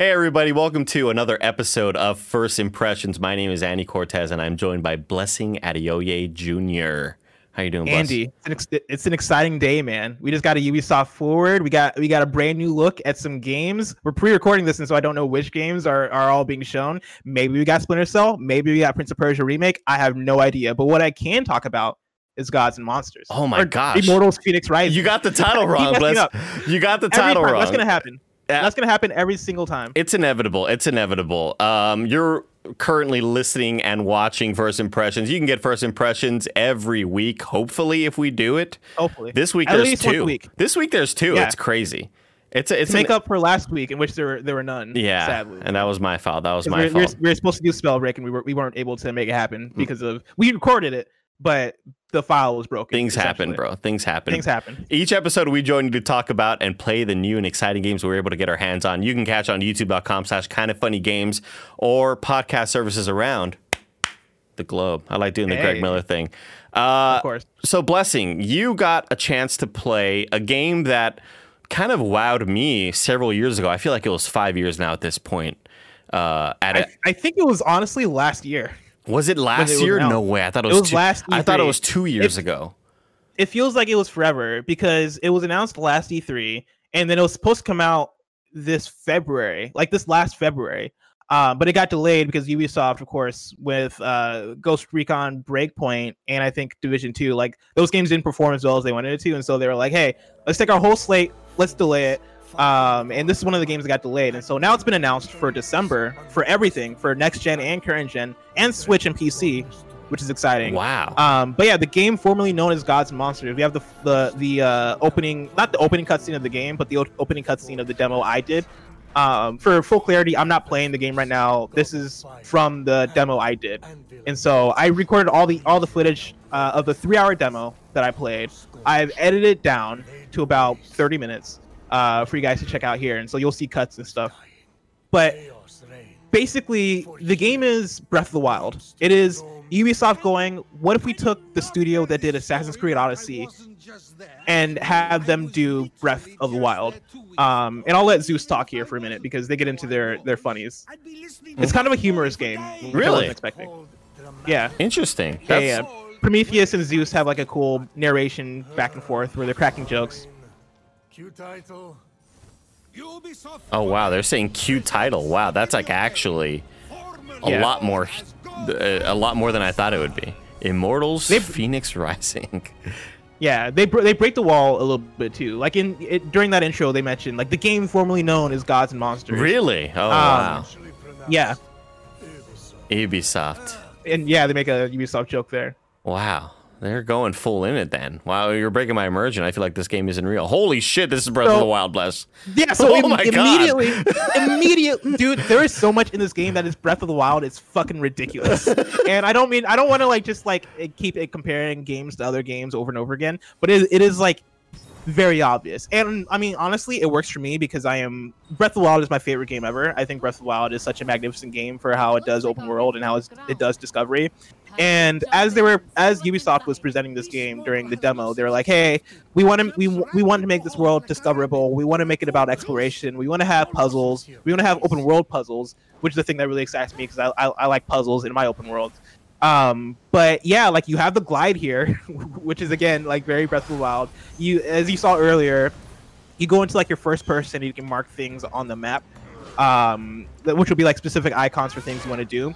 Hey, everybody, welcome to another episode of First Impressions. My name is Andy Cortez, and I'm joined by Blessing Adeoye Jr. How you doing, Bless? Andy? It's an, ex- it's an exciting day, man. We just got a Ubisoft forward. We got we got a brand new look at some games. We're pre-recording this, and so I don't know which games are, are all being shown. Maybe we got Splinter Cell. Maybe we got Prince of Persia remake. I have no idea. But what I can talk about is Gods and Monsters. Oh my Or gosh. Immortals Fenyx Rising. You got the title wrong, Bless. You got the title wrong. That's gonna happen. Yeah. That's gonna happen every single time. It's inevitable. It's inevitable. Um, you're currently listening and watching First Impressions. You can get First Impressions every week, hopefully, if we do it. Hopefully, This week At there's least once a two. week. This week there's two. Yeah. It's crazy. It's a, it's to make an, up for last week, in which there were, there were none. yeah, sadly. and that was my fault. That was my we, were, we, fault. were, we were supposed to do Spellbreak and we were we weren't able to make it happen Mm. because of we recorded it, but the file was broken. Things happen, bro. Things happen. Things happen. Each episode, we join you to talk about and play the new and exciting games we're able to get our hands on. You can catch on youtube.com slash kind of funny games or podcast services around the globe. I like doing the Greg Miller thing. Uh, Of course. so, Blessing, you got a chance to play a game that kind of wowed me several years ago. I feel like it was five years now at this point. Uh, at I, it. I think it was honestly last year. Was it last was year? No way. I thought it It was, was two, last I thought it was two years If- ago. It feels like it was forever because it was announced last E3 and then it was supposed to come out this February, like this last February. Um, but it got delayed because Ubisoft, of course, with uh, Ghost Recon Breakpoint and I think Division 2, like those games didn't perform as well as they wanted it to. And so they were like, hey, let's take our whole slate, let's delay it. Um, and this is one of the games that got delayed. And so now it's been announced for December for everything, for next gen and current gen, and Switch and PC, which is exciting. Wow. Um, but yeah, the game formerly known as Gods and Monsters. We have the the the uh, opening, not the opening cutscene of the game, but the opening cutscene of the demo I did. Um, for full clarity, I'm not playing the game right now. This is from the demo I did, and so I recorded all the all the footage uh, of the three-hour demo that I played. I've edited it down to about 30 minutes uh, for you guys to check out here, and so you'll see cuts and stuff. But basically the game is breath of the wild it is ubisoft going what if we took the studio that did assassin's creed odyssey and have them do breath of the wild um, and i'll let zeus talk here for a minute because they get into their their funnies it's kind of a humorous game Really? expecting yeah Interesting. yeah, That's- yeah. prometheus and zeus have like a cool narration back and forth where they're cracking jokes Q title. Ubisoft. Oh wow, they're saying Q title. Wow, that's like actually a Yeah. lot more, uh, a lot more than I thought it would be. Immortals, They- Fenyx Rising. Yeah, they they break the wall a little bit too. Like in it, during that intro, they mentioned like the game formerly known as Gods and Monsters. really? Oh Um, wow. Yeah, Ubisoft. and yeah, they make a Ubisoft joke there. Wow, they're going full in it then. Wow, you're breaking my immersion. I feel like this game isn't real. Holy shit, this is Breath of the Wild, bless. Yeah, so Oh im- my God. immediately, immediately, dude, there is so much in this game that is Breath of the Wild. It's fucking ridiculous. and I don't mean I don't want to like just like keep it comparing games to other games over and over again, but it, it is like very obvious. And I mean, honestly, it works for me because I am Breath of the Wild is my favorite game ever. I think Breath of the Wild is such a magnificent game for how it does open world and how it does discovery. And as they were, as Ubisoft was presenting this game during the demo, they were like, "Hey, we want to we we want to make this world discoverable. We want to make it about exploration. We want to have puzzles. We want to have open world puzzles, which is the thing that really excites me because I, I I like puzzles in my open world. Um, but yeah, like you have the glide here, which is again like very Breath of the Wild. You, as you saw earlier, you go into like your first person, you can mark things on the map, um, which will be like specific icons for things you want to do.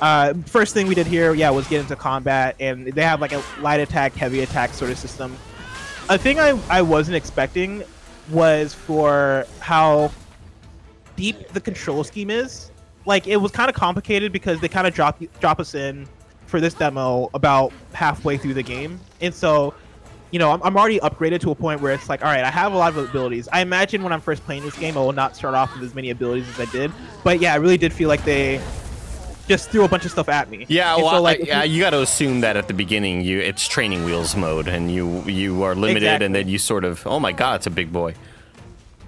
Uh, first thing we did here, yeah, was get into combat, and they have like a light attack, heavy attack sort of system. A thing I, I wasn't expecting was for how deep the control scheme is. Like it was kind of complicated because they kind of drop drop us in for this demo about halfway through the game, and so you know I'm, I'm already upgraded to a point where it's like, all right, I have a lot of abilities. I imagine when I'm first playing this game, I will not start off with as many abilities as I did, but yeah, I really did feel like they just threw a bunch of stuff at me. Yeah, well, so, like, I- yeah, you- got to assume that at the beginning, you it's training wheels mode, and you you are limited, Exactly. and then you sort of, oh my god, it's a big boy.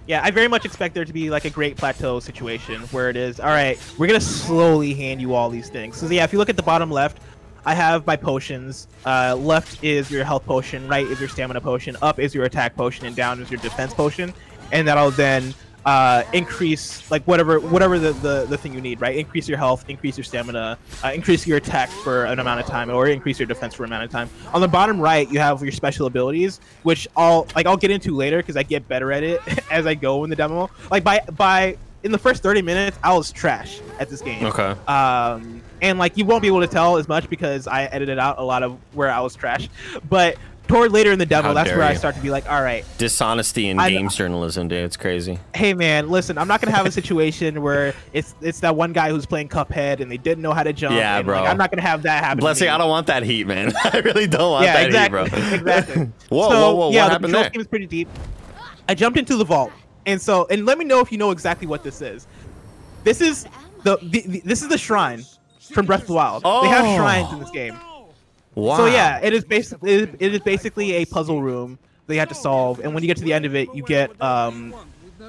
yeah, I very much expect there to be like a great plateau situation where it is, all right, we're gonna slowly hand you all these things. So yeah, if you look at the bottom left, I have my potions. Uh, left is your health potion, right is your stamina potion, up is your attack potion, and down is your defense potion. And that'll then uh, increase like whatever whatever the, the the thing you need, right? Increase your health, increase your stamina, uh, increase your attack for an amount of time, or increase your defense for an amount of time. On the bottom right, you have your special abilities, which I'll like I'll get into later because I get better at it as I go in the demo. Like by by in the first 30 minutes, I was trash at this game. Okay. Um, and like you won't be able to tell as much because I edited out a lot of where I was trash, but toward later in the demo, How that's where I start to be like, all right, Dishonesty in I- games journalism, dude. It's crazy. hey man, listen, I'm not gonna have a situation where it's it's that one guy who's playing Cuphead and they didn't know how to jump. Yeah, bro. Like, I'm not gonna have that happen. Blessing. I don't want that heat, man. I really don't want yeah, that exactly, heat, bro. exactly. Whoa, so, whoa, whoa, Yeah, what the happened control there? scheme is pretty deep. I jumped into the vault, and so and let me know if you know exactly what this is. This is the, the, the this is the shrine from Breath of the Wild. They have Oh. shrines in this game. Wow. So yeah, it is basically it is, basically a puzzle room that you have to solve, and when you get to the end of it, you get um,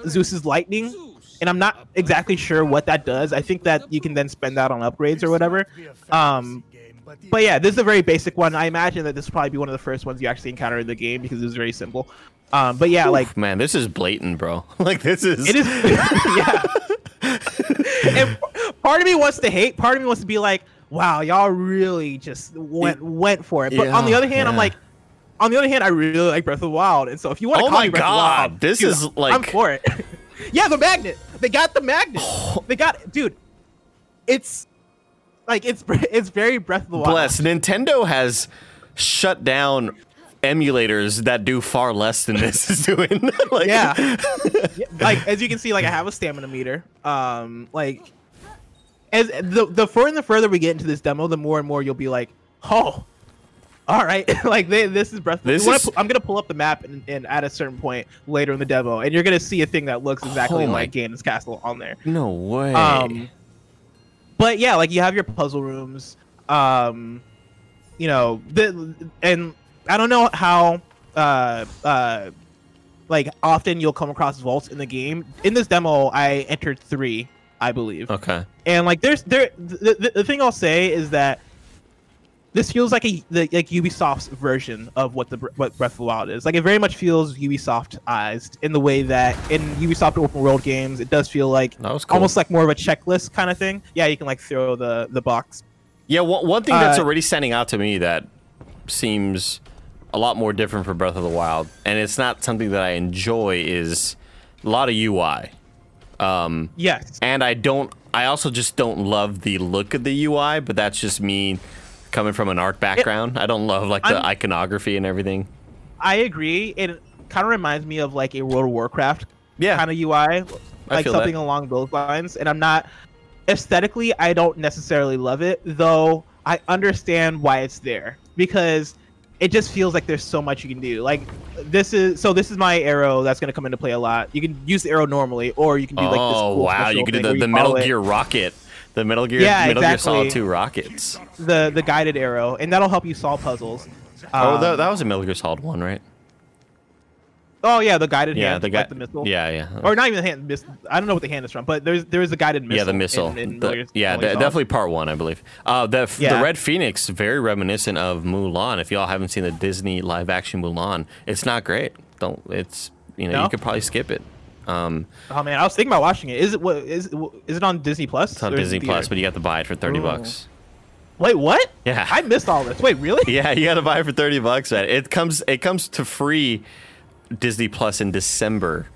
Zeus's lightning, and I'm not exactly sure what that does. I think that you can then spend that on upgrades or whatever. Um, but yeah, this is a very basic one. I imagine that this will probably be one of the first ones you actually encounter in the game because it's very simple. Um, but yeah, like man, this is blatant, bro. like this is. it is, yeah. and part of me wants to hate. Part of me wants to be like, "Wow, y'all really just went went for it." But on the other hand, I'm like, on the other hand, I really like Breath of the Wild, and so if you want to Oh call my me Breath God, of the Wild, this dude, is I'm for it. yeah, the magnet. They got the magnet. They got, dude. It's like it's it's very Breath of the Wild. Bless. Nintendo has shut down emulators that do far less than this is doing. like, yeah. Yeah, like as you can see like i have a stamina meter um like as the the further and the further we get into this demo the more and more you'll be like oh all right like they, this is breath This is- i'm gonna pull up the map and, and at a certain point later in the demo and you're gonna see a thing that looks exactly Oh my- like Ganon's castle on there No way. um, but yeah, like you have your puzzle rooms. Um, you know, the and I don't know how uh uh like often you'll come across vaults in the game. In this demo, I entered three, I believe. okay. And like, there's there the, the, the thing I'll say is that this feels like a the, like Ubisoft's version of what the what Breath of the Wild is. Like it very much feels Ubisoftized in the way that in Ubisoft open world games, it does feel like cool. almost like more of a checklist kind of thing. Yeah, you can like throw the the box. Yeah, one, one thing that's Uh, already standing out to me that seems a lot more different for Breath of the Wild, and it's not something that I enjoy, is a lot of UI. Um, Yes. and I don't. I also just don't love the look of the UI, but that's just me coming from an art background. I don't love like the I'm- iconography and everything. I agree. It kind of reminds me of like a World of Warcraft Yeah, kind of UI, like something that. along those lines. And I'm not aesthetically, I don't necessarily love it, though. I understand why it's there because it just feels like there's so much you can do. Like this is so this is my arrow that's gonna come into play a lot. You can use the arrow normally, or you can do like this. oh cool wow, you could do the, the Metal follow it, Gear rocket, the Metal Gear Yeah, Metal Gear. Solid Two rockets. the the guided arrow, and that'll help you solve puzzles. oh, Um, that, that was a Metal Gear Solid One, right? Oh yeah, the guided Yeah, hand, the guy. like the missile. Yeah, yeah. or not even the hand. Miss, I don't know what the hand is from, but there's there is a guided missile. yeah, the missile. in- in The- yeah, Metal Gear de- Solid. definitely part one, I believe. Uh, the f- the Red Phoenix, very reminiscent of Mulan. If y'all haven't seen the Disney live action Mulan, it's not great. Don't. It's you know No? you could probably skip it. Um, Oh man, I was thinking about watching it. Is it what is is it on Disney Plus? it's on is it Disney? Plus, but you have to buy it for thirty Ooh. bucks. Wait, what? Yeah. I missed all this. Wait, really? Yeah, you got to buy it for thirty bucks. Man. It comes it comes to free Disney Plus in December,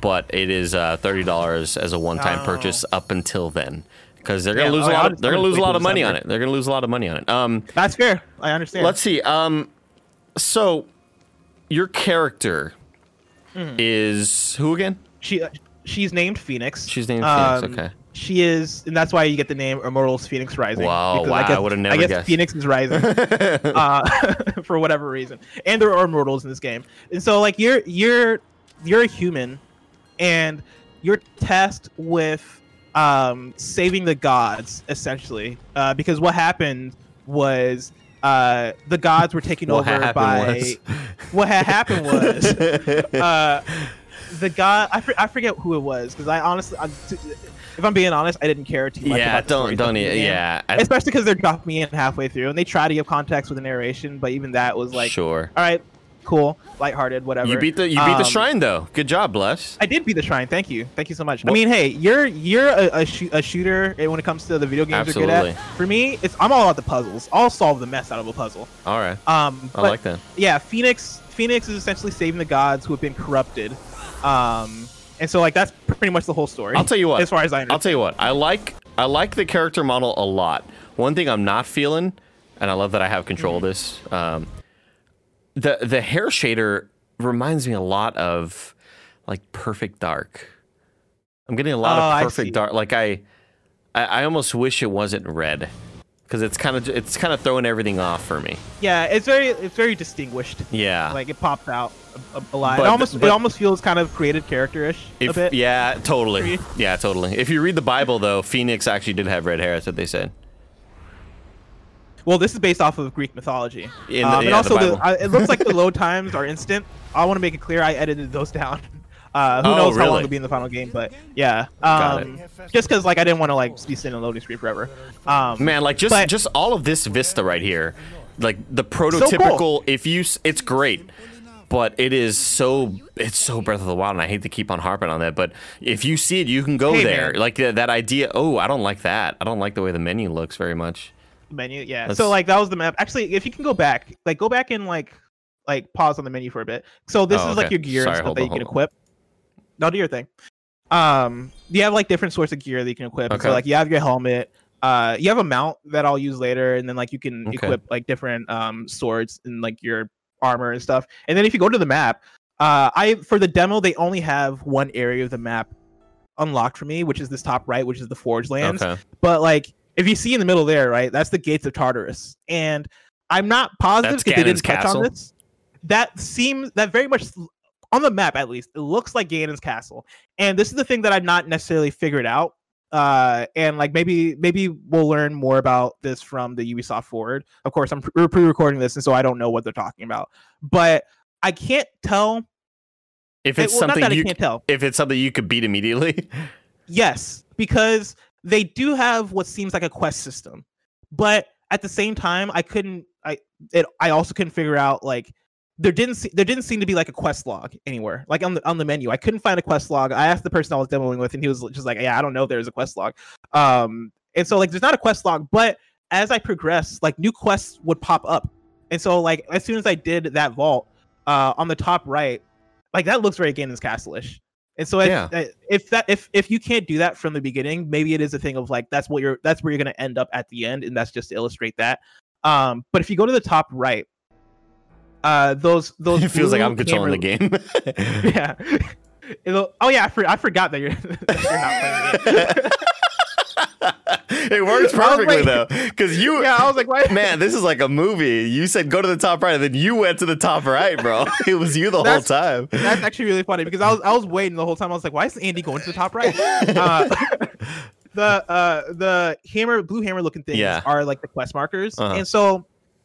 but it is uh, thirty dollars as a one time Oh. purchase up until then. Because they're gonna Yeah, lose oh, a lot. Of, they're gonna lose a lot till of money on it. They're gonna lose a lot of money on it. Um, That's fair. I understand. Let's see. Um, so your character Hmm. is who again? She uh, she's named Fenyx. She's named Um, Fenyx, okay. She is, and that's why you get the name Immortals Fenyx Rising. Wow, wow, I, I guess, would've never I guess guessed. Fenyx is rising uh, for whatever reason, and there are immortals in this game. And so, like, you're you're you're a human, and you're tasked with um, saving the gods, essentially, uh, because what happened was uh, the gods were taken over by was- what had happened was uh, the god I, for, I forget who it was because I honestly I, if I'm being honest I didn't care too much yeah, about don't don't. e- Yeah, especially because they're dropping me in halfway through and they try to give context with the narration but even that was like sure. all right cool, lighthearted, whatever. You beat the you beat the Um, shrine though. Good job, bless. I did beat the shrine. Thank you. Thank you so much. Well- I mean, hey, you're you're a, a, shoo- a shooter eh, when it comes to the video games you're good at. For me, it's I'm all about the puzzles. I'll solve the mess out of a puzzle. All right, Um, I like that. yeah, Fenyx Fenyx is essentially saving the gods who have been corrupted. Um, and so like that's pretty much the whole story. I'll tell you what. As far as I understand. I'll tell you what. I like I like the character model a lot. One thing I'm not feeling, and I love that I have control of Mm-hmm. this. Um, the the hair shader reminds me a lot of like Perfect Dark. I'm getting a lot Oh, of Perfect. Dark. Like I, I, I almost wish it wasn't red, because it's kind of it's kind of throwing everything off for me. yeah, it's very it's very distinguished. Yeah. Like it pops out a, a, lot. But- it almost but- it almost feels kind of created character-ish a bit. yeah, totally. Yeah, totally. If you read the Bible, though, Fenyx actually did have red hair. That's what they said. Well, this is based off of Greek mythology. In the- um, and yeah, the also, Bible. I, it looks like the load times are instant. I want to make it clear I edited those down. Uh, who Oh, knows how long it'll be in the final game, but yeah. Um, just because like I didn't want to like be sitting in a loading screen forever. Um, Man, like just But- just all of this Vista right here, like the prototypical. If you, it's great, but it is so it's so Breath of the Wild, and I hate to keep on harping on that, but if you see it, you can go Hey, there. man. Like that, that idea. Oh, I don't like that. I don't like the way the menu looks very much. menu, yeah. That's- So like that was the map. Actually, if you can go back, like go back and like like pause on the menu for a bit. So this Oh, is like your gear Sorry, and stuff hold that you can on. equip. No, do your thing. Um, you have like different sorts of gear that you can equip. Okay. So like you have your helmet. Uh, you have a mount that I'll use later, and then like you can Okay. equip like different um swords and like your armor and stuff. And then if you go to the map, uh, I for the demo they only have one area of the map unlocked for me, which is this top right, which is the Forge Lands Okay. but like if you see in the middle there, right, that's the gates of Tartarus, and I'm not positive because they didn't touch castle? on this. That seems that very much on the map, at least, it looks like Ganon's castle, and this is the thing that I've not necessarily figured out. Uh, and like maybe maybe we'll learn more about this from the Ubisoft forward. Of course, I'm pre- we're pre-recording this, and so I don't know what they're talking about, but I can't tell. If eh, it's well, not something that I you, can't tell. if it's something you could beat immediately, Yes, because they do have what seems like a quest system, but at the same time, I couldn't. I it. I also couldn't figure out like there didn't se- there didn't seem to be like a quest log anywhere, like on the on the menu. I couldn't find a quest log. I asked the person I was demoing with, and he was just like, "Yeah, I don't know if there's a quest log." Um, and so like there's not a quest log, but as I progress, like new quests would pop up, and so like as soon as I did that vault, uh, on the top right, like that looks very Ganon's Castle-ish. And so if, Yeah. uh, if that if if you can't do that from the beginning, maybe it is a thing of like that's what you're that's where you're gonna end up at the end, and that's just to illustrate that. Um, but if you go to the top right, uh, those those it feels like I'm controlling camera- the game. Yeah. It'll- oh yeah, I, for, I forgot that you're, that you're not playing the game. it works perfectly like- though, because you. yeah, I was like, why? Man, this is like a movie. You said go to the top right, and then you went to the top right, bro. It was you the whole time. That's actually really funny because I was I was waiting the whole time. I was like, why is Andy going to the top right? Uh, the uh the hammer blue hammer looking things Yeah. are like the quest markers, Uh-huh. and so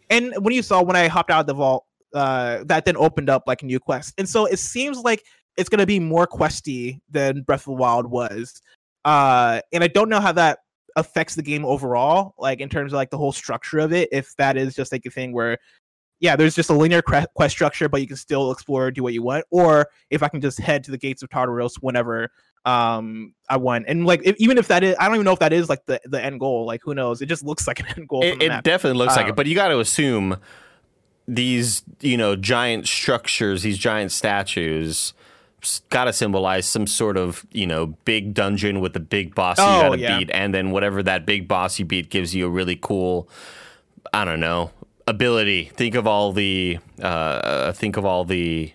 and when you saw when I hopped out of the vault, uh, that then opened up like a new quest, and so it seems like it's gonna be more questy than Breath of the Wild was, uh, and I don't know how that affects the game overall, like in terms of like the whole structure of it. If that is just like a thing where yeah, there's just a linear quest structure, but you can still explore, do what you want, or if I can just head to the gates of Tartarus whenever um I want, and like if, even if that is, I don't even know if that is like the the end goal. Like who knows? It just looks like an end goal. from It, it definitely looks like Uh, it, but you got to assume these, you know, giant structures, these giant statues, got to symbolize some sort of, you know, big dungeon with a big boss you Oh, got to yeah. beat, and then whatever that big boss you beat gives you a really cool, I don't know, ability. Think of all the, uh, think of all the,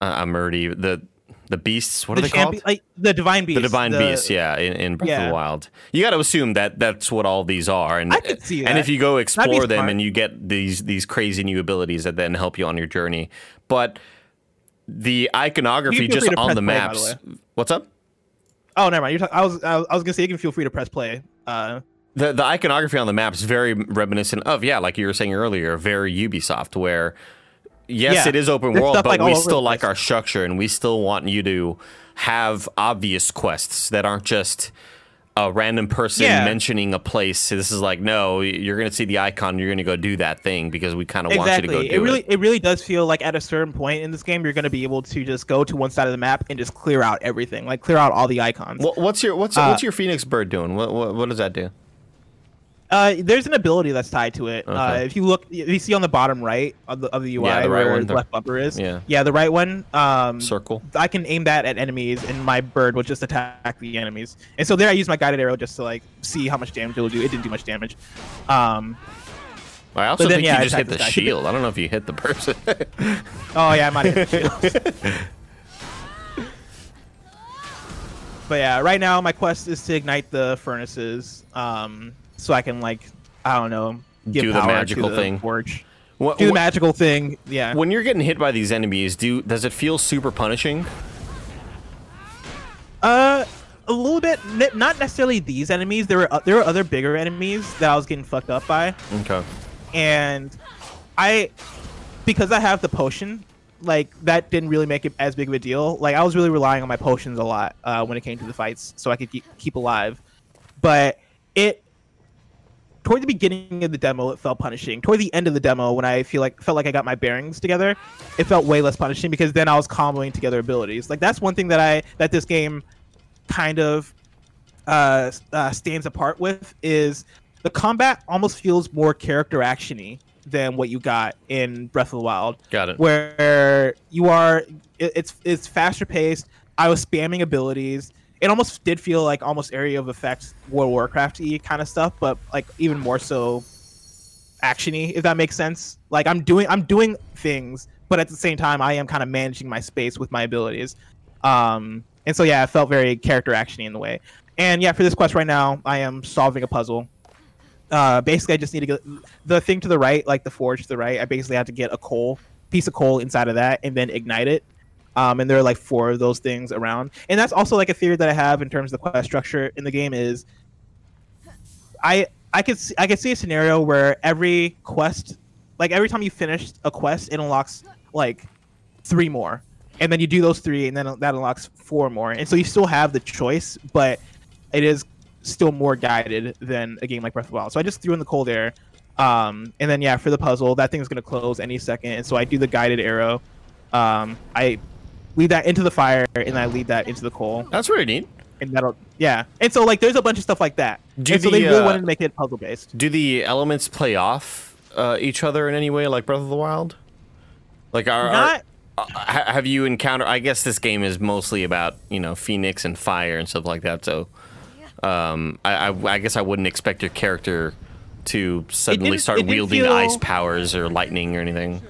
uh, I'm already the. The beasts, what the are they champion, called? like the divine beasts. the divine beast, yeah, in, in Breath of the Wild. You got to assume that that's what all these are, and I could see and if you go explore them and you get these these crazy new abilities that then help you on your journey, but the iconography You can feel just on the play, maps. the What's up? Oh, never mind. You're talk- I was I was I was gonna say you can feel free to press play. Uh, The the iconography on the map is very reminiscent of yeah, like you were saying earlier, very Ubisoft, where yes, Yeah. it is open There's world, but like, we still like our structure and we still want you to have obvious quests that aren't just a random person Yeah. mentioning a place. This is like, no, you're gonna see the icon. You're gonna go do that thing because we kind of want you to go do It really it. it really does feel like at a certain point in this game you're going to be able to just go to one side of the map and just clear out everything. Like clear out all the icons. What, what's your what's Uh, what's your Phoenix Bird doing? What, what what does that do? Uh, there's an ability that's tied to it. Uh, if you look, if you see on the bottom right of the, of the UI Yeah, the right where one, the the- left bumper is. yeah. Yeah, the right one. Um, Circle. I can aim that at enemies, and my bird will just attack the enemies. And so there, I use my guided arrow just to like see how much damage it will do. It didn't do much damage. Um, I also then, think yeah, you just hit the shield. I don't know if you hit the person. oh yeah, I might have. hit shields. but yeah, right now my quest is to ignite the furnaces, um, so I can like I don't know Do the magical the thing. Forge. What- Do the what- magical thing. Yeah. when you're getting hit by these enemies, do does it feel super punishing? Uh, a little bit. Not necessarily these enemies. There were uh, there were other bigger enemies that I was getting fucked up by, Okay. and I because I have the potion. Like that didn't really make it as big of a deal. Like I was really relying on my potions a lot uh, when it came to the fights, so I could keep, keep alive. But it toward the beginning of the demo, it felt punishing. Toward the end of the demo, when I feel like felt like I got my bearings together, it felt way less punishing because then I was comboing together abilities. Like that's one thing that I that this game kind of uh, uh, stands apart with is the combat almost feels more character actiony than what you got in Breath of the Wild. Got it. Where you are, it, it's it's faster paced. I was spamming abilities. It almost did feel like almost area of effects World Warcraft y kind of stuff, but like even more so actiony, if that makes sense. Like I'm doing I'm doing things, but at the same time I am kind of managing my space with my abilities. Um, and so yeah, it felt very character actiony in the way. And yeah, for this quest right now, I am solving a puzzle. Uh, basically, I just need to get the thing to the right, like the forge to the right. I basically have to get a coal piece of coal inside of that and then ignite it. Um, and there are like four of those things around. And that's also like a theory that I have in terms of the quest structure in the game is I I could see, I could see a scenario where every quest, like every time you finish a quest, it unlocks like three more, and then you do those three, and then that unlocks four more, and so you still have the choice, but it is still more guided than a game like Breath of the Wild. So I just threw in the cold air, um, and then yeah, for the puzzle, that thing's gonna close any second, and so I do the guided arrow. Um, I lead that into the fire, and I lead that into the coal That's pretty neat. and that'll yeah. And so like there's a bunch of stuff like that. Do and so they really uh, wanted to make it puzzle based. Do the elements play off uh, each other in any way, like Breath of the Wild? Like, are, are- Not uh, ha- have you encountered? I guess this game is mostly about you know Phoenix and fire and stuff like that. So, um, I, I, I guess I wouldn't expect your character to suddenly start wielding feel- ice powers or lightning or anything.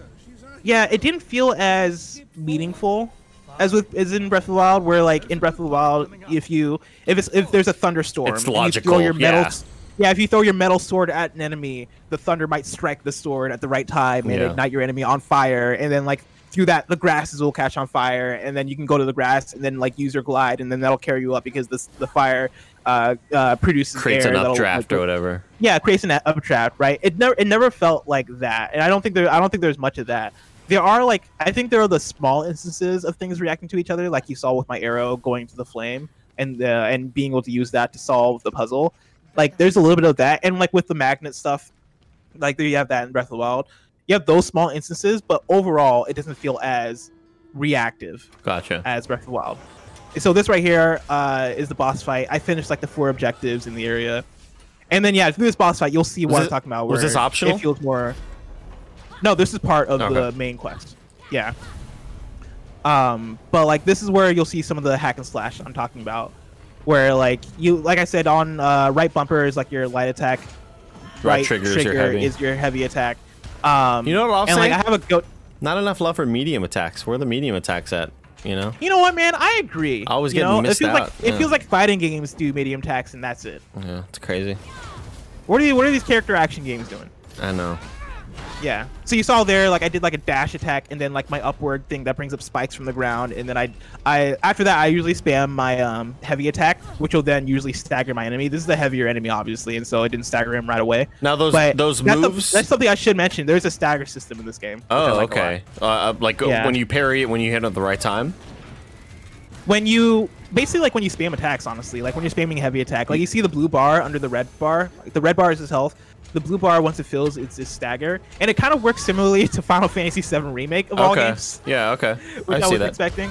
yeah, it didn't feel as meaningful as with as in Breath of the Wild, where like in Breath of the Wild, if you if it's if there's a thunderstorm, It's and you throw logical, your metal, yeah. yeah, if you throw your metal sword at an enemy, the thunder might strike the sword at the right time and Yeah. ignite your enemy on fire, and then like through that the grasses will catch on fire, and then you can go to the grass and then like use your glide, and then that'll carry you up because this the fire uh, uh, produces Creates air an updraft like, or whatever. yeah, creates an updraft, right? It never it never felt like that, and I don't think there I don't think there's much of that. There are like I think there are the small instances of things reacting to each other, like you saw with my arrow going to the flame, and uh, and being able to use that to solve the puzzle. Like there's a little bit of that, and like with the magnet stuff, like there you have that in Breath of the Wild. You have those small instances, but overall, it doesn't feel as reactive Gotcha. as Breath of the Wild. So this right here uh, is the boss fight. I finished like the four objectives in the area, and then yeah, through this boss fight, you'll see what Was I'm talking about. was this optional? It feels more. No, this is part of the main quest. Yeah. Um, but like this is where you'll see some of the hack and slash I'm talking about, where like you, like I said, on uh, right bumper is like your light attack, right, trigger is your heavy. is your heavy attack. Um, You know what I'll and like? I have a go. Not enough love for medium attacks. Where are the medium attacks at? You know. You know what, man? I agree. I was you getting know, missed it feels out, like it feels like fighting games do medium attacks and that's it. Yeah, it's crazy. What are you, what are these character action games doing? I know. Yeah. So you saw there, like I did like a dash attack and then like my upward thing that brings up spikes from the ground, and then I, I after that I usually spam my um heavy attack, which will then usually stagger my enemy. This is the heavier enemy, obviously, and so it didn't stagger him right away. Now those But those that's, some- moves. that's something I should mention. There's a stagger system in this game. oh, like okay. Uh, Uh, like uh, Yeah. when you parry it when you hit it at the right time. when you basically like when you spam attacks. Honestly, like when you're spamming heavy attack, like you see the blue bar under the red bar. Like the red bar is his health. The blue bar once it fills, it's his stagger, and it kind of works similarly to Final Fantasy VII remake of all Okay. games, Yeah. Okay. which I I, see was that. expecting.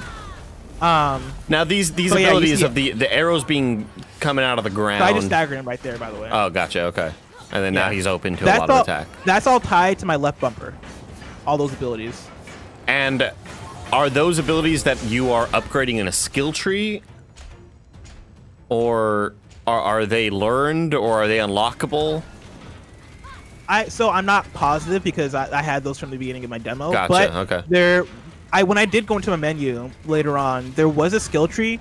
Um, Now these these So, yeah, abilities see of the the arrows being coming out of the ground. so I just staggered him right there, by the way. oh, gotcha. Okay. And then now he's open to a lot all. of attack. That's all tied to my left bumper. All those abilities. And are those abilities that you are upgrading in a skill tree, or are, are they learned, or are they unlockable? I so I'm not positive because I, I had those from the beginning of my demo. Gotcha, But okay. There, I when I did go into my menu later on, there was a skill tree,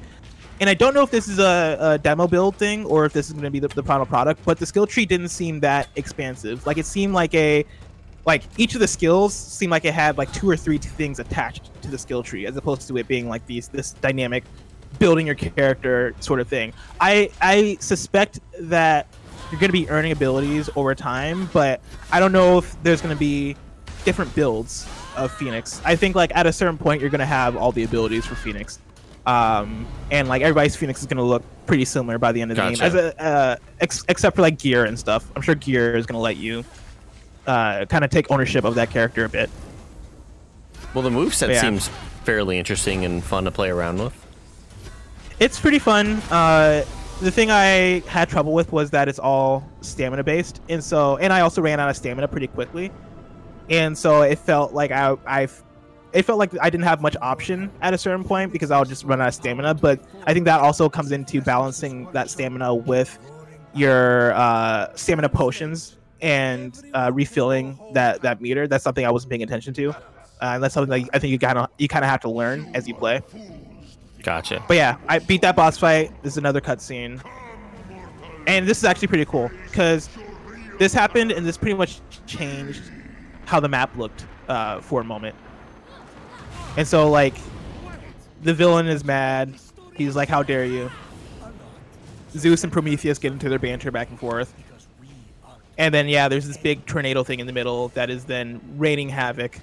and I don't know if this is a, a demo build thing or if this is going to be the, the final product. But the skill tree didn't seem that expansive. Like it seemed like a, like each of the skills seemed like it had like two or three things attached to the skill tree, as opposed to it being like these this dynamic building your character sort of thing. I I suspect that you're going to be earning abilities over time, but I don't know if there's going to be different builds of Fenyx. I think like at a certain point you're going to have all the abilities for Fenyx. Um, and like everybody's Fenyx is going to look pretty similar by the end of the Gotcha. game, as a, uh, ex- except for like gear and stuff. I'm sure gear is going to let you uh, kind of take ownership of that character a bit. Well, the moveset Yeah. seems fairly interesting and fun to play around with. It's pretty fun. Uh, the thing I had trouble with was that it's all stamina based, and so and I also ran out of stamina pretty quickly, and so it felt like I I it felt like I didn't have much option at a certain point because I'll just run out of stamina. But I think that also comes into balancing that stamina with your uh, stamina potions and uh, refilling that that meter. That's something I wasn't paying attention to. Uh, and that's something that I think you kind of you kind of have to learn as you play. Gotcha. But yeah, I beat that boss fight. This is another cutscene, and this is actually pretty cool because this happened and this pretty much changed how the map looked uh, for a moment. And so like, the villain is mad. He's like, "How dare you?" Zeus and Prometheus get into their banter back and forth. And then yeah, there's this big tornado thing in the middle that is then raining havoc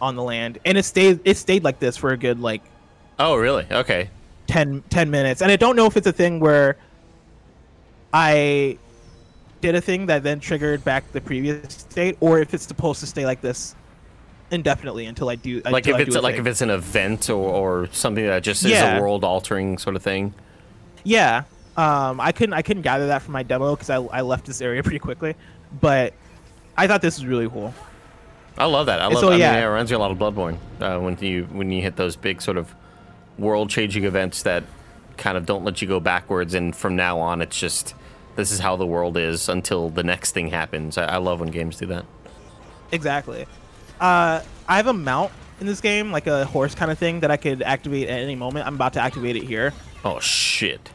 on the land, and it stayed it stayed like this for a good like Oh, really? Okay. 10, 10 minutes. And I don't know if it's a thing where I did a thing that then triggered back the previous state, or if it's supposed to stay like this indefinitely until I do. Like if it's a like thing. if it's an event or, or something that just is a world altering sort of thing. yeah. Um, I couldn't I couldn't gather that from my demo because I, I left this area pretty quickly, but I thought this was really cool. I love that. I love. so, I mean, yeah. it reminds me a lot of Bloodborne uh, when you when you hit those big sort of world changing events that kind of don't let you go backwards, and from now on, it's just this is how the world is until the next thing happens. I, I love when games do that. Exactly. Uh, I have a mount in this game, like a horse kind of thing that I could activate at any moment. I'm about to activate it here. Oh shit!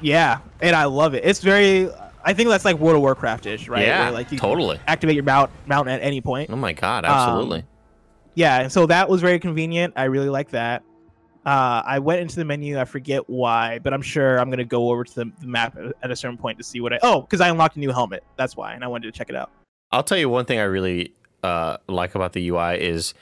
Yeah, and I love it. It's very. I think that's like World of Warcraft ish, right? Yeah, Where, like you totally. Activate your mount mount at any point. Oh my god! Um, Absolutely. Yeah, and so that was very convenient. I really like that. Uh, I went into the menu. I forget why, but I'm sure I'm gonna go over to the, the map at, at a certain point to see what I. Oh, because I unlocked a new helmet. That's why, and I wanted to check it out. I'll tell you one thing I really uh, like about the UI is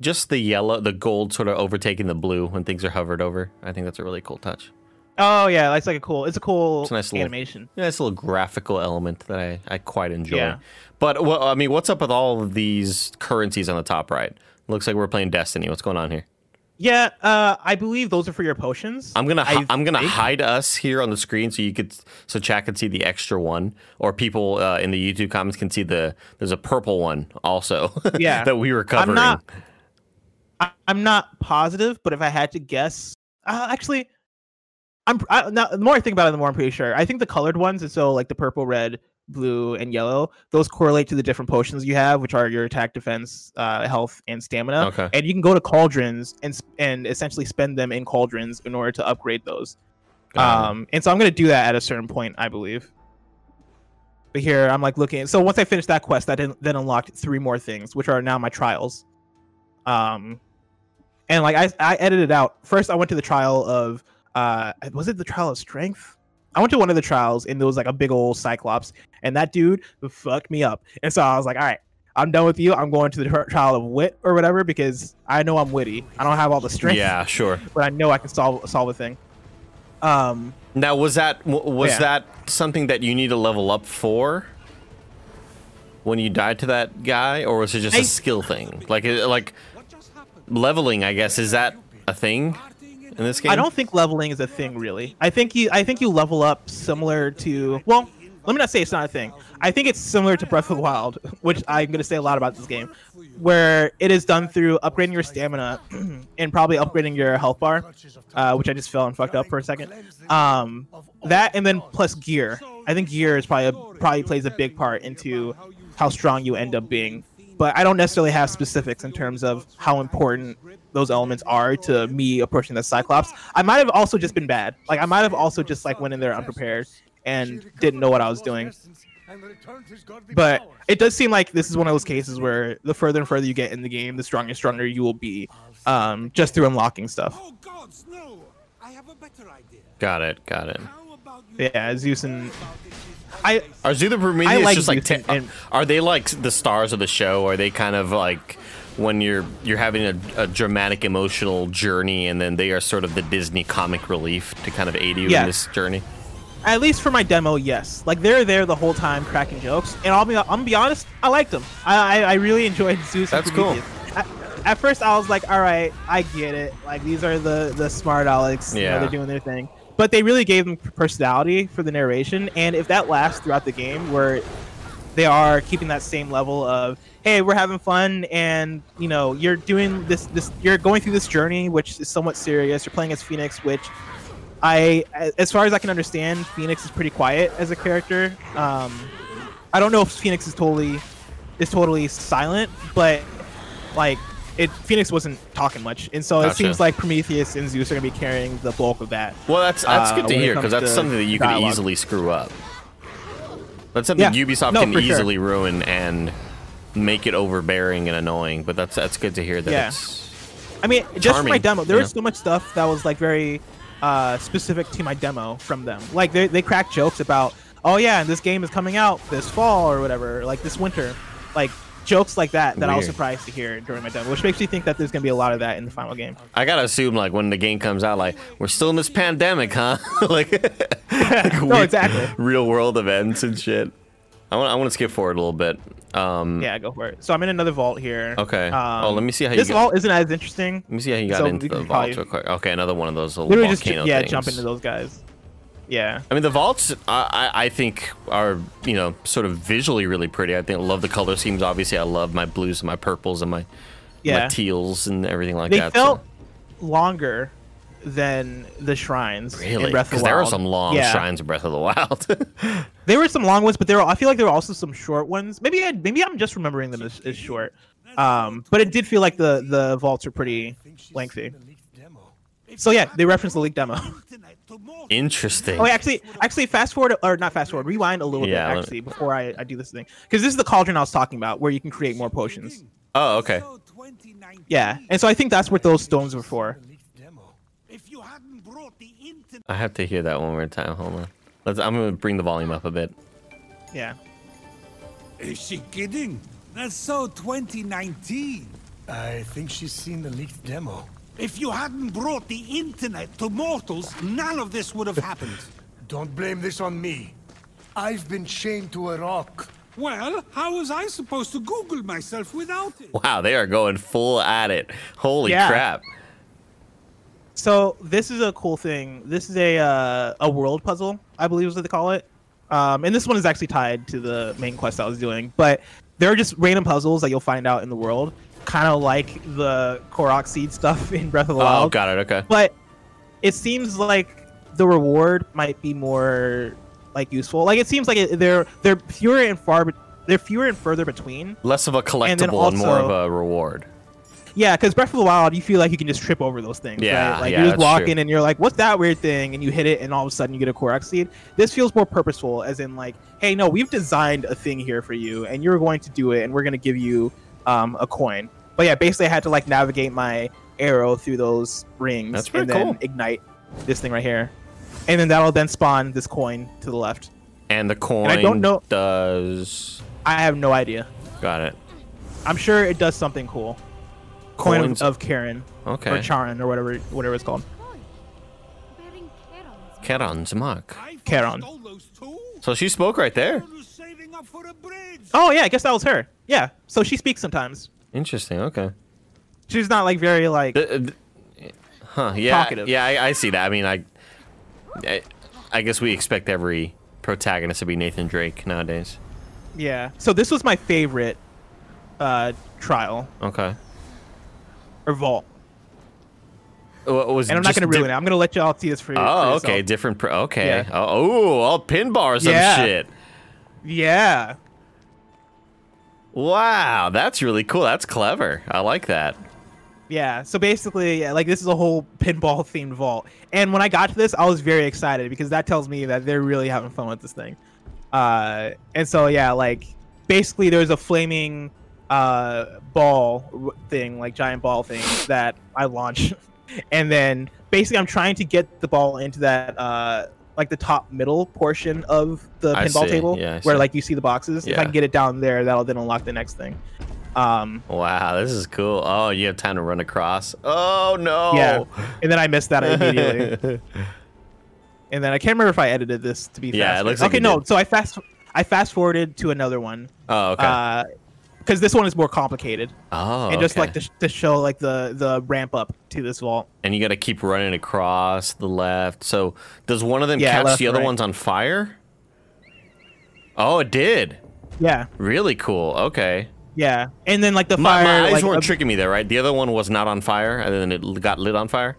just the yellow, the gold sort of overtaking the blue when things are hovered over. I think that's a really cool touch. Oh yeah, that's like a cool. It's a cool It's a nice little- animation. Yeah, it's a little graphical element that I, I quite enjoy. Yeah. But well, I mean, what's up with all of these currencies on the top right? Looks like we're playing Destiny. What's going on here? Yeah, uh, I believe those are for your potions. I'm gonna I I'm gonna hide us here on the screen so you could so chat can see the extra one, or people uh, in the YouTube comments can see the there's a purple one also. Yeah. that we were covering. not- I, I'm not positive, but if I had to guess, uh, actually, I'm I, now, the more I think about it, the more I'm pretty sure. I think the colored ones, and so like the purple, red, blue, and yellow, those correlate to the different potions you have, which are your attack, defense, uh, health, and stamina. Okay. And you can go to cauldrons and and essentially spend them in cauldrons in order to upgrade those. Um, and so I'm gonna do that at a certain point, I believe. But here I'm like looking. So once I finish that quest, that then then unlocked three more things, which are now my trials. Um, and like I I edited out. First, I went to the trial of uh, was it the trial of strength? I went to one of the trials and there was like a big old cyclops, and that dude fucked me up. And so I was like, all right. I'm done with you. I'm going to the trial of wit or whatever because I know I'm witty. I don't have all the strength, yeah, sure. but I know I can solve solve a thing. Um, Now, was that was Yeah. that something that you need to level up for when you died to that guy, or was it just a I- skill thing? Like, like What just happened? leveling, I guess. Is that a thing in this game? I don't think leveling is a thing really. I think you I think you level up similar to well, let me not say it's not a thing. I think it's similar to Breath of the Wild, which I'm going to say a lot about this game, where it is done through upgrading your stamina and probably upgrading your health bar, uh, which I just fell and fucked up for a second. Um, that and then plus gear. I think gear is probably a, probably plays a big part into how strong you end up being. But I don't necessarily have specifics in terms of how important those elements are to me approaching the Cyclops. I might have also just been bad. Like I might have also just like went in there unprepared and didn't know what I was doing. But it does seem like this is one of those cases where the further and further you get in the game, the stronger and stronger you will be, um, just through unlocking stuff. Oh gods, no! I have a better idea. Got it. Got it. How about you Yeah, Zeus and I. Are Prometheus like just like? And- and- are they like the stars of the show? Are they kind of like when you're you're having a, a dramatic emotional journey, and then they are sort of the Disney comic relief to kind of aid you Yeah. in this journey? At least for my demo, yes. Like they're there the whole time cracking jokes, and I'll be I'm gonna be honest, I liked them. I I, I really enjoyed Zeus. That's cool. At, first, I was like, all right, I get it. Like these are the the smart Alex. you know, Yeah. they're doing their thing. But they really gave them personality for the narration, and if that lasts throughout the game, where they are keeping that same level of hey we're having fun and you know you're doing this this you're going through this journey which is somewhat serious you're playing as fenyx which i as far as i can understand fenyx is pretty quiet as a character. Um i don't know if fenyx is totally is totally silent but like it fenyx wasn't talking much and so it seems like prometheus and zeus are going to be carrying the bulk of that Well, that's that's Uh, good to hear because that's something that you could easily screw up. That's something Yeah. Ubisoft No, can for sure. easily ruin and make it overbearing and annoying. But that's that's good to hear that Yeah. it's I mean, just for my demo, there was know? so much stuff that was like very uh, specific to my demo from them. Like they they cracked jokes about, oh yeah, and this game is coming out this fall or whatever, like this winter, like jokes like that that I was surprised to hear during my demo, which makes me think that there's gonna be a lot of that in the final game. I gotta assume like when the game comes out, like we're still in this pandemic, huh? like, like No, exactly. real world events and shit. I want I want to skip forward a little bit. Um, Yeah, go for it. So I'm in another vault here. Okay. Um, Oh, let me see how you This get- vault isn't as interesting. Let me see how you got So into the vault real quick. Okay, another one of those little Literally just volcano yeah, things. jump into those guys. Yeah. I mean, the vaults, I, I think, are you know sort of visually really pretty. I think I love the color schemes. Obviously, I love my blues and my purples and my my Yeah. teals and everything like They that. felt so. longer than the shrines in really Breath of because the there are some long Yeah. shrines of Breath of the Wild. There were some long ones, but there were, I feel like there were also some short ones. Maybe I, maybe I'm just remembering them as, as short. Um, but it did feel like the the vaults are pretty lengthy. So yeah, they referenced the leak demo. Internet to more Interesting. oh, wait, actually, actually, fast forward or not fast forward, rewind a little Yeah, bit let- actually before I, I do this thing because this is the cauldron I was talking about where you can create more potions. Oh, okay. Yeah, and so I think that's what those stones were for. If you hadn't brought the internet I have to hear that one more time. Hold on. Let's. I'm gonna bring the volume up a bit. Yeah. Is she kidding? That's so 2019. I think she's seen the leaked demo. If you hadn't brought the internet to mortals, none of this would have happened. Don't blame this on me. I've been chained to a rock. Well, how was I supposed to Google myself without it? Wow, they are going full at it. Holy Yeah. crap! So this is a cool thing. This is a uh, a world puzzle, I believe is what they call it. Um, and this one is actually tied to the main quest I was doing. But there are just random puzzles that you'll find out in the world, kind of like the Korok seed stuff in Breath of the Wild. Oh, got it. Okay. But it seems like the reward might be more like useful. Like it seems like it, they're they're fewer and far, they're fewer and further between. Less of a And then collectible and, more of a reward. Yeah, because Breath of the Wild, you feel like you can just trip over those things. Yeah, right? like yeah, you just that's walk true. in and you're like, "What's that weird thing?" And you hit it, and all of a sudden you get a Korok seed. This feels more purposeful, as in like, "Hey, no, we've designed a thing here for you, and you're going to do it, and we're going to give you um, a coin." But yeah, basically, I had to like navigate my arrow through those rings That's and then cool. ignite this thing right here, and then that'll then spawn this coin to the left. And the coin I don't know- does. I have no idea. Got it. I'm sure it does something cool. Coin Coins- of, of Karen Okay. or Charon or whatever whatever it's called. Coin. Bearing Charon's Charon's mark. Charon. stole those too. So she spoke right there. I was saving up for a bridge. Oh yeah, I guess that was her. Yeah. So she speaks sometimes. Interesting. Okay. She's not like very like. Th- Huh? Yeah. Talkative. Yeah, I, I see that. I mean, I, I, I guess we expect every protagonist to be Nathan Drake nowadays. Yeah. So this was my favorite uh trial Okay. or vault. What was? And I'm not gonna ruin it. I'm gonna let y'all see this for for Oh, yourself. okay. Different. Okay. Yeah. Oh, oh, all pin bar some Yeah. shit. Yeah. Wow, that's really cool. That's clever. I like that. Yeah. So basically, like this is a whole pinball themed vault. And when I got to this, I was very excited because that tells me that they're really having fun with this thing. Uh, and so yeah, like basically there's a flaming uh ball thing, like giant ball thing that I launch, and then basically I'm trying to get the ball into that uh like the top middle portion of the I pinball see. table Yeah, where like you see the boxes. If I can get it down there, that'll then unlock the next thing. Um, Wow, this is cool. Oh, you have time to run across. Oh no. Yeah, and then I missed that immediately. and then I can't remember if I edited this to be Yeah, it looks like okay. No, did. so I fast I fast forwarded to another one. oh, okay. Because this one is more complicated, oh, and just okay. like to, to show like the the ramp up to this vault. and you got to keep running across the left. So does one of them Yeah, catch the other right. ones on fire? Oh, it did. Yeah, Really cool. Okay. yeah, and then like the fire. my eyes like, weren't tricking me there, right? The other one was not on fire, and then it got lit on fire.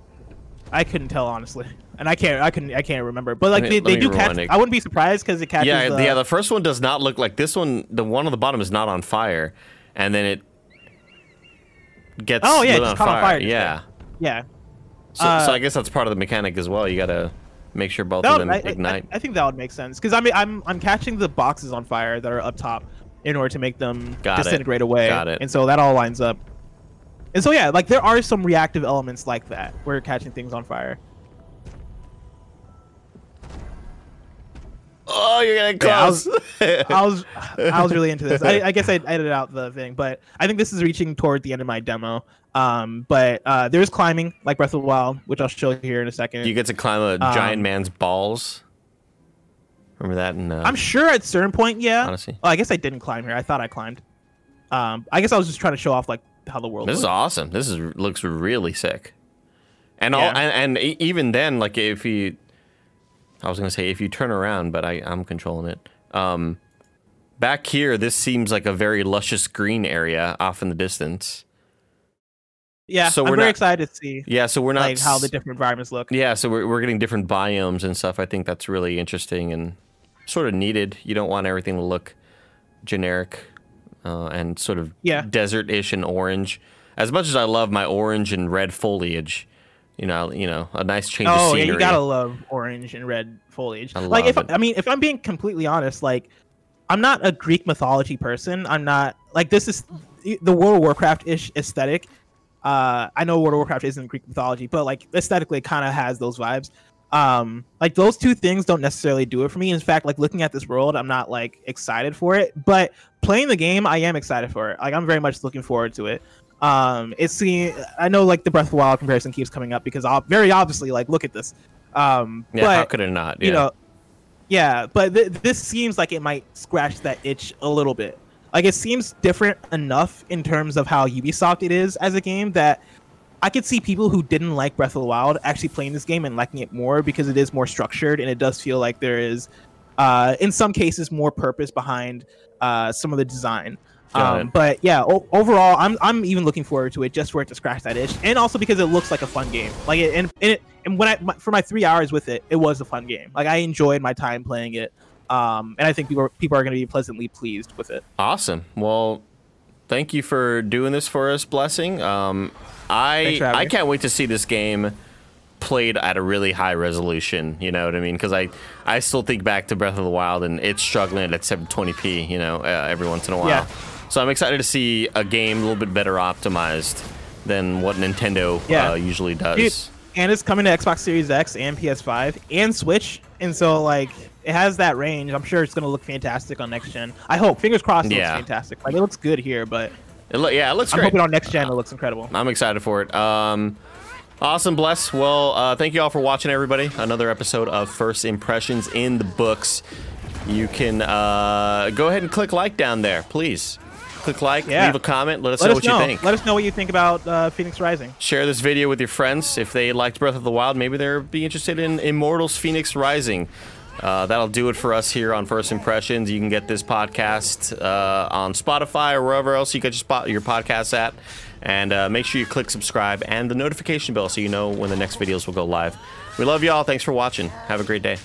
I couldn't tell honestly, and I can't I couldn't I can't remember. But like me- they, they do catch. it. I wouldn't be surprised because it catches. Yeah, the, yeah. The first one does not look like this one. The one on the bottom is not on fire, and then it gets Oh, yeah, it just on caught on fire. fire Yeah. yeah. So, Uh, so I guess that's part of the mechanic as well. You got to make sure both of would- them I, I- ignite. I, I think that would make sense because I mean I'm I'm catching the boxes on fire that are up top in order to make them Got it. disintegrate away. Got it. And so that all lines up. And so yeah, like there are some reactive elements like that where you're catching things on fire. Oh, you're getting Yeah, I was- I was I was really into this. I, I guess I edited out the thing, but I think this is reaching toward the end of my demo. Um, but uh, there's climbing like Breath of the Wild, which I'll show you here in a second. you get to climb a Um, giant man's balls. Remember that? In, uh, I'm sure at a certain point, yeah. Honestly. Oh, I guess I didn't climb here. I thought I climbed. Um, I guess I was just trying to show off like how the world. This is awesome. This is looks really sick. And all and, and even then, like if you, I was gonna say if you turn around, but I I'm controlling it. Um, back here, this seems like a very luscious green area off in the distance. Yeah, So I'm we're very not- excited to see Yeah, so we're not like how the different environments look. yeah, so we're we're getting different biomes and stuff. I think that's really interesting and sort of needed. You don't want everything to look generic uh, and sort of Yeah. desert-ish and orange. As much as I love my orange and red foliage, you know, you know, a nice change of Oh scenery. yeah, you gotta love orange and red foliage. I like if it. I mean, if I'm being completely honest, like I'm not a Greek mythology person. I'm not like this is the World of Warcraft ish aesthetic. Uh, I know World of Warcraft isn't Greek mythology, but like aesthetically, it kind of has those vibes. Um, like those two things don't necessarily do it for me. In fact, like looking at this world, I'm not like excited for it. But playing the game, I am excited for it. Like I'm very much looking forward to it. Um, it's seeing. I know like the Breath of the Wild comparison keeps coming up because ob- very obviously, like look at this. Um, Yeah, but how could it not? you know, yeah, but th- this seems like it might scratch that itch a little bit. Like it seems different enough in terms of how Ubisoft it is as a game that I could see people who didn't like Breath of the Wild actually playing this game and liking it more because it is more structured and it does feel like there is, uh, in some cases, more purpose behind uh, some of the design. Um, but yeah, o- overall, I'm I'm even looking forward to it just for it to scratch that itch, and also because it looks like a fun game. Like it, and and, it, and when I my, for my three hours with it, it was a fun game. Like I enjoyed my time playing it, um, and I think people are, people are going to be pleasantly pleased with it. Awesome. Well, thank you for doing this for us, Blessing. Um, I Thanks for having I can't wait to see this game played at a really high resolution. You know what I mean? Because I I still think back to Breath of the Wild and it's struggling at 720p. You know, uh, every once in a while. Yeah. So I'm excited to see a game a little bit better optimized than what Nintendo Yeah. uh, usually does. Dude, and it's coming to Xbox Series X and PS5 and Switch, and so like it has that range. I'm sure it's going to look fantastic on next gen. I hope. Fingers crossed. It Yeah. looks fantastic. Like it looks good here, but It lo- yeah, it looks great. I'm great. hoping on next gen it looks incredible. I'm excited for it. Um, Awesome, bless. Well, uh, thank you all for watching, everybody. Another episode of First Impressions in the books. You can uh, go ahead and click like down there, please. Click like, Yeah. leave a comment, let us Let know us what know. you think. Let us know what you think about uh, Fenyx Rising. Share this video with your friends if they liked Breath of the Wild. Maybe they'll be interested in Immortals Fenyx Rising. Uh, that'll do it for us here on First Impressions. You can get this podcast uh, on Spotify or wherever else you get your, spot, your podcasts at. And uh, make sure you click subscribe and the notification bell so you know when the next videos will go live. We love y'all. Thanks for watching. Have a great day.